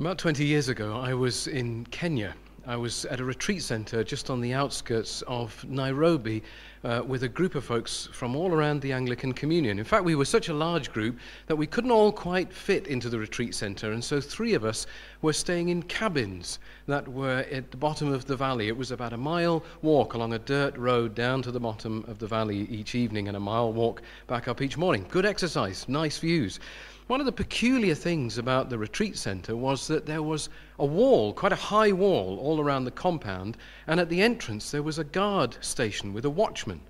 About 20 years ago, I was in Kenya. I was at a retreat center just on the outskirts of Nairobi uh, with a group of folks from all around the Anglican Communion. In fact, we were such a large group that we couldn't all quite fit into the retreat center, and so three of us were staying in cabins that were at the bottom of the valley. It was about a mile walk along a dirt road down to the bottom of the valley each evening, and a mile walk back up each morning. Good exercise, nice views. One of the peculiar things about the retreat center was that there was a wall, quite a high wall, all around the compound, and at the entrance there was a guard station with a watchman,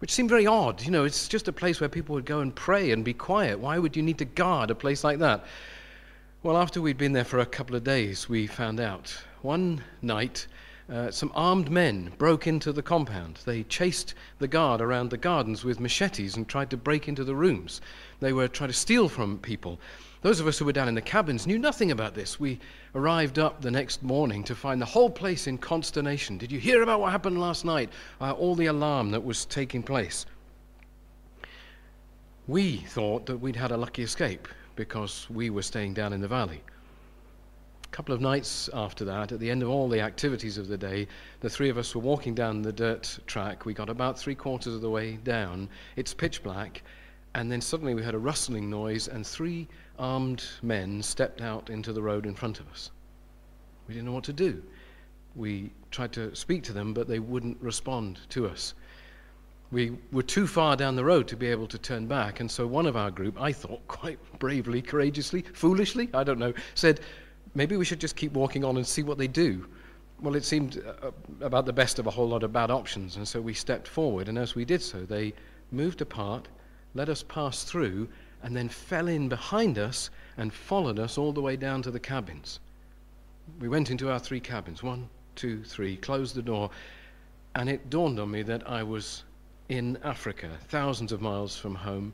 which seemed very odd. You know, it's just a place where people would go and pray and be quiet. Why would you need to guard a place like that? Well, after we'd been there for a couple of days, we found out. One night, uh, some armed men broke into the compound. They chased the guard around the gardens with machetes and tried to break into the rooms. They were trying to steal from people. Those of us who were down in the cabins knew nothing about this. We arrived up the next morning to find the whole place in consternation. Did you hear about what happened last night? Uh, all the alarm that was taking place. We thought that we'd had a lucky escape because we were staying down in the valley A couple of nights after that, at the end of all the activities of the day, the three of us were walking down the dirt track. We got about three quarters of the way down. It's pitch black. And then suddenly we heard a rustling noise, and three armed men stepped out into the road in front of us. We didn't know what to do. We tried to speak to them, but they wouldn't respond to us. We were too far down the road to be able to turn back, and so one of our group, I thought quite bravely, courageously, foolishly, I don't know, said, maybe we should just keep walking on and see what they do. Well, it seemed uh, about the best of a whole lot of bad options, and so we stepped forward, and as we did so, they moved apart, let us pass through, and then fell in behind us and followed us all the way down to the cabins. We went into our three cabins. One, two, three, closed the door, and it dawned on me that I was in Africa, thousands of miles from home,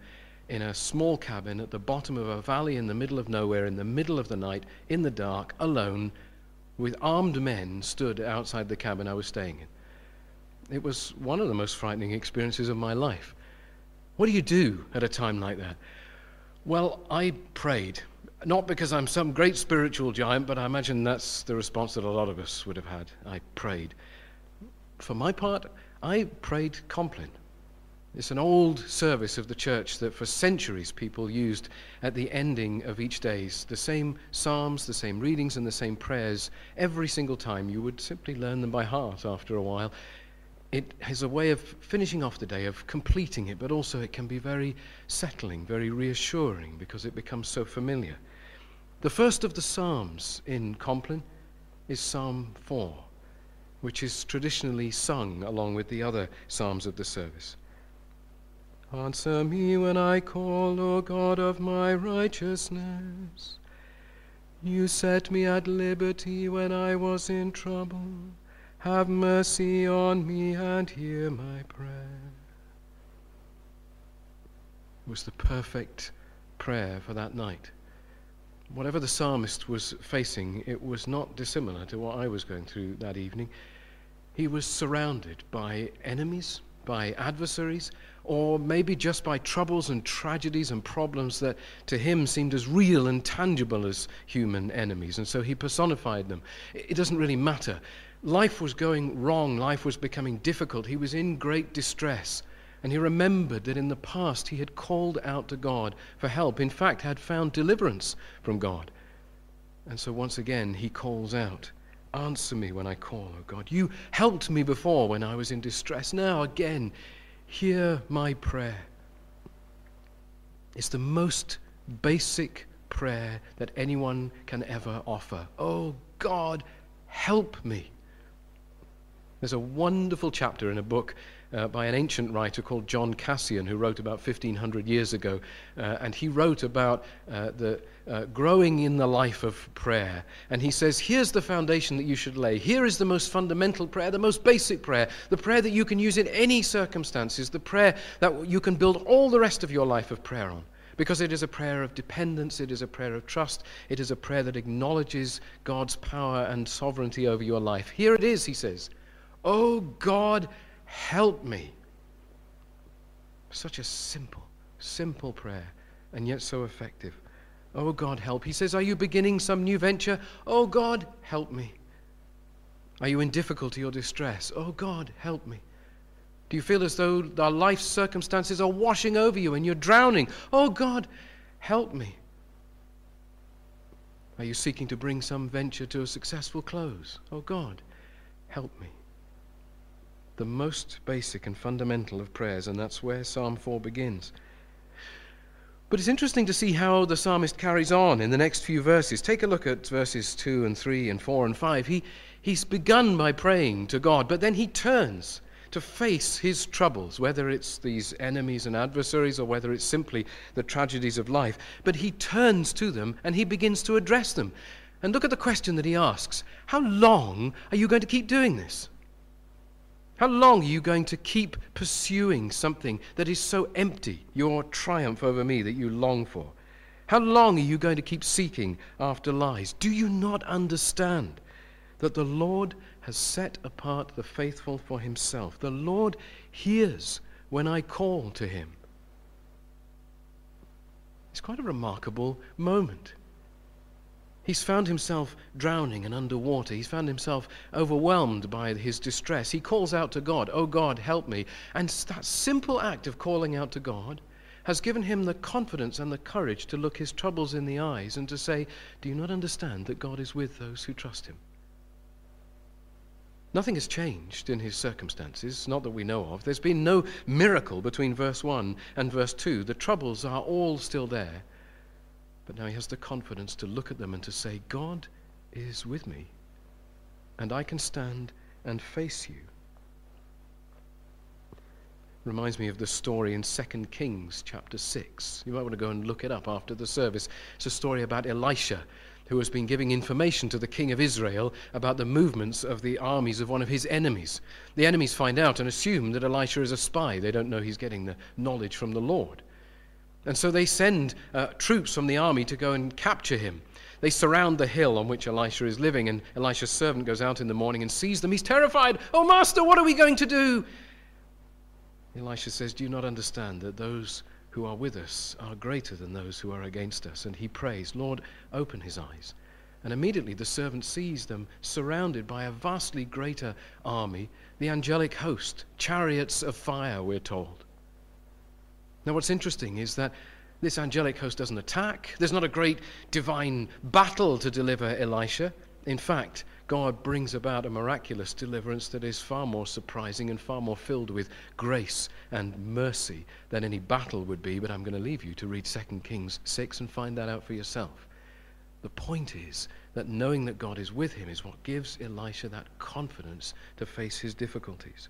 in a small cabin at the bottom of a valley in the middle of nowhere, in the middle of the night, in the dark, alone, with armed men stood outside the cabin I was staying in. It was one of the most frightening experiences of my life. What do you do at a time like that? Well, I prayed. Not because I'm some great spiritual giant, but I imagine that's the response that a lot of us would have had. I prayed. For my part, I prayed Compline. It's an old service of the church that for centuries people used at the ending of each day's. The same psalms, the same readings, and the same prayers every single time. You would simply learn them by heart after a while. It has a way of finishing off the day, of completing it, but also it can be very settling, very reassuring because it becomes so familiar. The first of the psalms in Compline is Psalm 4, which is traditionally sung along with the other psalms of the service. Answer me when I call, O God of my righteousness. You set me at liberty when I was in trouble. Have mercy on me and hear my prayer. It was the perfect prayer for that night. Whatever the psalmist was facing, it was not dissimilar to what I was going through that evening. He was surrounded by enemies, by adversaries, or maybe just by troubles and tragedies and problems that to him seemed as real and tangible as human enemies. And so he personified them. It doesn't really matter. Life was going wrong, life was becoming difficult. He was in great distress. And he remembered that in the past he had called out to God for help, in fact, had found deliverance from God. And so once again he calls out. Answer me when I call, O God. You helped me before when I was in distress. Now again, Hear my prayer. It's the most basic prayer that anyone can ever offer. Oh God, help me. There's a wonderful chapter in a book uh, by an ancient writer called John Cassian, who wrote about 1500 years ago. Uh, and he wrote about uh, the uh, growing in the life of prayer. And he says, Here's the foundation that you should lay. Here is the most fundamental prayer, the most basic prayer, the prayer that you can use in any circumstances, the prayer that you can build all the rest of your life of prayer on. Because it is a prayer of dependence, it is a prayer of trust, it is a prayer that acknowledges God's power and sovereignty over your life. Here it is, he says. Oh God, Help me. Such a simple, simple prayer, and yet so effective. Oh God, help. He says, Are you beginning some new venture? Oh God, help me. Are you in difficulty or distress? Oh God, help me. Do you feel as though our life circumstances are washing over you and you're drowning? Oh God, help me. Are you seeking to bring some venture to a successful close? Oh God, help me. The most basic and fundamental of prayers, and that's where Psalm 4 begins. But it's interesting to see how the psalmist carries on in the next few verses. Take a look at verses 2 and 3 and 4 and 5. He, he's begun by praying to God, but then he turns to face his troubles, whether it's these enemies and adversaries or whether it's simply the tragedies of life. But he turns to them and he begins to address them. And look at the question that he asks How long are you going to keep doing this? How long are you going to keep pursuing something that is so empty, your triumph over me that you long for? How long are you going to keep seeking after lies? Do you not understand that the Lord has set apart the faithful for himself. The Lord hears when I call to him. It's quite a remarkable moment. He's found himself drowning and underwater. He's found himself overwhelmed by his distress. He calls out to God, Oh God, help me. And that simple act of calling out to God has given him the confidence and the courage to look his troubles in the eyes and to say, Do you not understand that God is with those who trust him? Nothing has changed in his circumstances, not that we know of. There's been no miracle between verse 1 and verse 2. The troubles are all still there. But now he has the confidence to look at them and to say, God is with me, and I can stand and face you. Reminds me of the story in 2 Kings chapter 6. You might want to go and look it up after the service. It's a story about Elisha who has been giving information to the king of Israel about the movements of the armies of one of his enemies. The enemies find out and assume that Elisha is a spy. They don't know he's getting the knowledge from the Lord. And so they send uh, troops from the army to go and capture him. They surround the hill on which Elisha is living, and Elisha's servant goes out in the morning and sees them. He's terrified. Oh, master, what are we going to do? Elisha says, Do you not understand that those who are with us are greater than those who are against us. And he prays, Lord, open his eyes. And immediately the servant sees them surrounded by a vastly greater army, the angelic host, chariots of fire, we're told. Now, what's interesting is that this angelic host doesn't attack. There's not a great divine battle to deliver Elisha. In fact, God brings about a miraculous deliverance that is far more surprising and far more filled with grace and mercy than any battle would be. But I'm going to leave you to read 2 Kings 6 and find that out for yourself. The point is that knowing that God is with him is what gives Elisha that confidence to face his difficulties.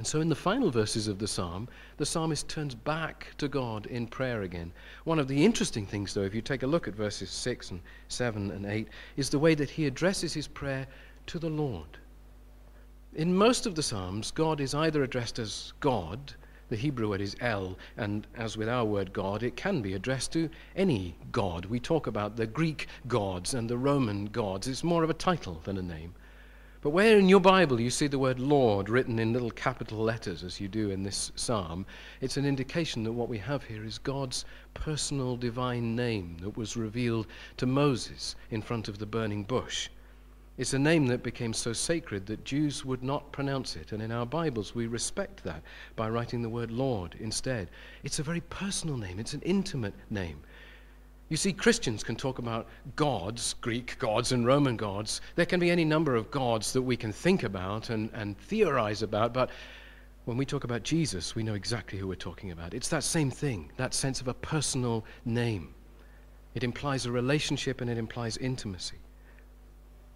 And so, in the final verses of the psalm, the psalmist turns back to God in prayer again. One of the interesting things, though, if you take a look at verses 6 and 7 and 8, is the way that he addresses his prayer to the Lord. In most of the psalms, God is either addressed as God, the Hebrew word is El, and as with our word God, it can be addressed to any God. We talk about the Greek gods and the Roman gods. It's more of a title than a name. But where in your Bible you see the word Lord written in little capital letters, as you do in this psalm, it's an indication that what we have here is God's personal divine name that was revealed to Moses in front of the burning bush. It's a name that became so sacred that Jews would not pronounce it, and in our Bibles we respect that by writing the word Lord instead. It's a very personal name, it's an intimate name. You see, Christians can talk about gods, Greek gods and Roman gods. There can be any number of gods that we can think about and, and theorize about, but when we talk about Jesus, we know exactly who we're talking about. It's that same thing, that sense of a personal name. It implies a relationship and it implies intimacy.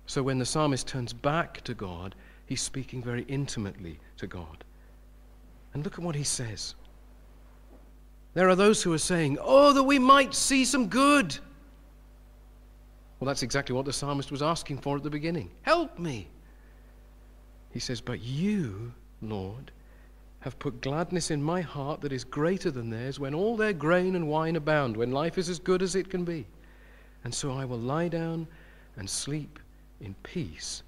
So when the psalmist turns back to God, he's speaking very intimately to God. And look at what he says. There are those who are saying, Oh, that we might see some good. Well, that's exactly what the psalmist was asking for at the beginning. Help me. He says, But you, Lord, have put gladness in my heart that is greater than theirs when all their grain and wine abound, when life is as good as it can be. And so I will lie down and sleep in peace,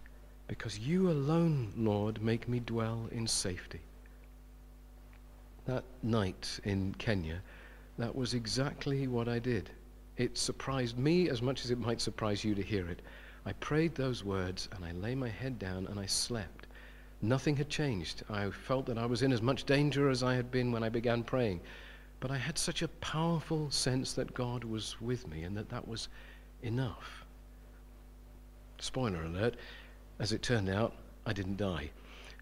because you alone, Lord, make me dwell in safety that night in Kenya, that was exactly what I did. It surprised me as much as it might surprise you to hear it. I prayed those words and I lay my head down and I slept. Nothing had changed. I felt that I was in as much danger as I had been when I began praying. But I had such a powerful sense that God was with me and that that was enough. Spoiler alert, as it turned out, I didn't die,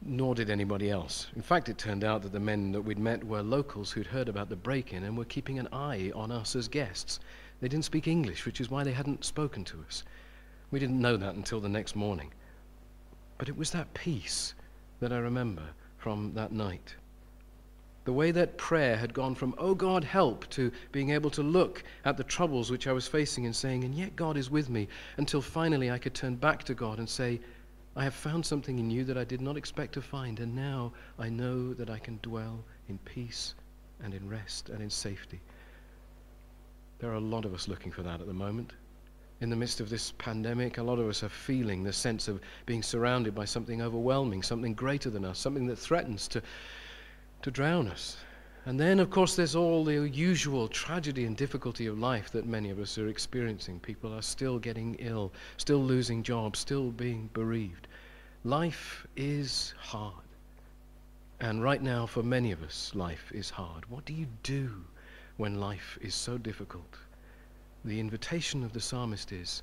nor did anybody else. In fact, it turned out that the men that we'd met were locals who'd heard about the break in and were keeping an eye on us as guests. They didn't speak English, which is why they hadn't spoken to us. We didn't know that until the next morning. But it was that peace that I remember from that night. The way that prayer had gone from, oh God, help, to being able to look at the troubles which I was facing and saying, and yet God is with me, until finally I could turn back to God and say, I have found something in you that I did not expect to find, and now I know that I can dwell in peace and in rest and in safety. There are a lot of us looking for that at the moment. In the midst of this pandemic, a lot of us are feeling the sense of being surrounded by something overwhelming, something greater than us, something that threatens to to drown us. And then, of course, there's all the usual tragedy and difficulty of life that many of us are experiencing. People are still getting ill, still losing jobs, still being bereaved. Life is hard. And right now, for many of us, life is hard. What do you do when life is so difficult? The invitation of the psalmist is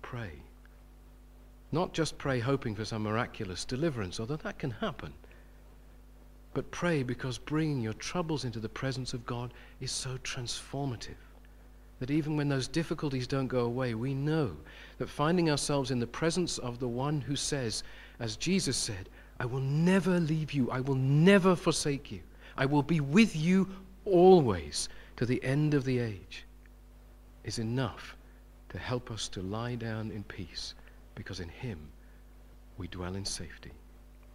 pray. Not just pray hoping for some miraculous deliverance, although that can happen. But pray because bringing your troubles into the presence of God is so transformative that even when those difficulties don't go away, we know that finding ourselves in the presence of the one who says, as Jesus said, I will never leave you, I will never forsake you, I will be with you always to the end of the age, is enough to help us to lie down in peace because in Him we dwell in safety.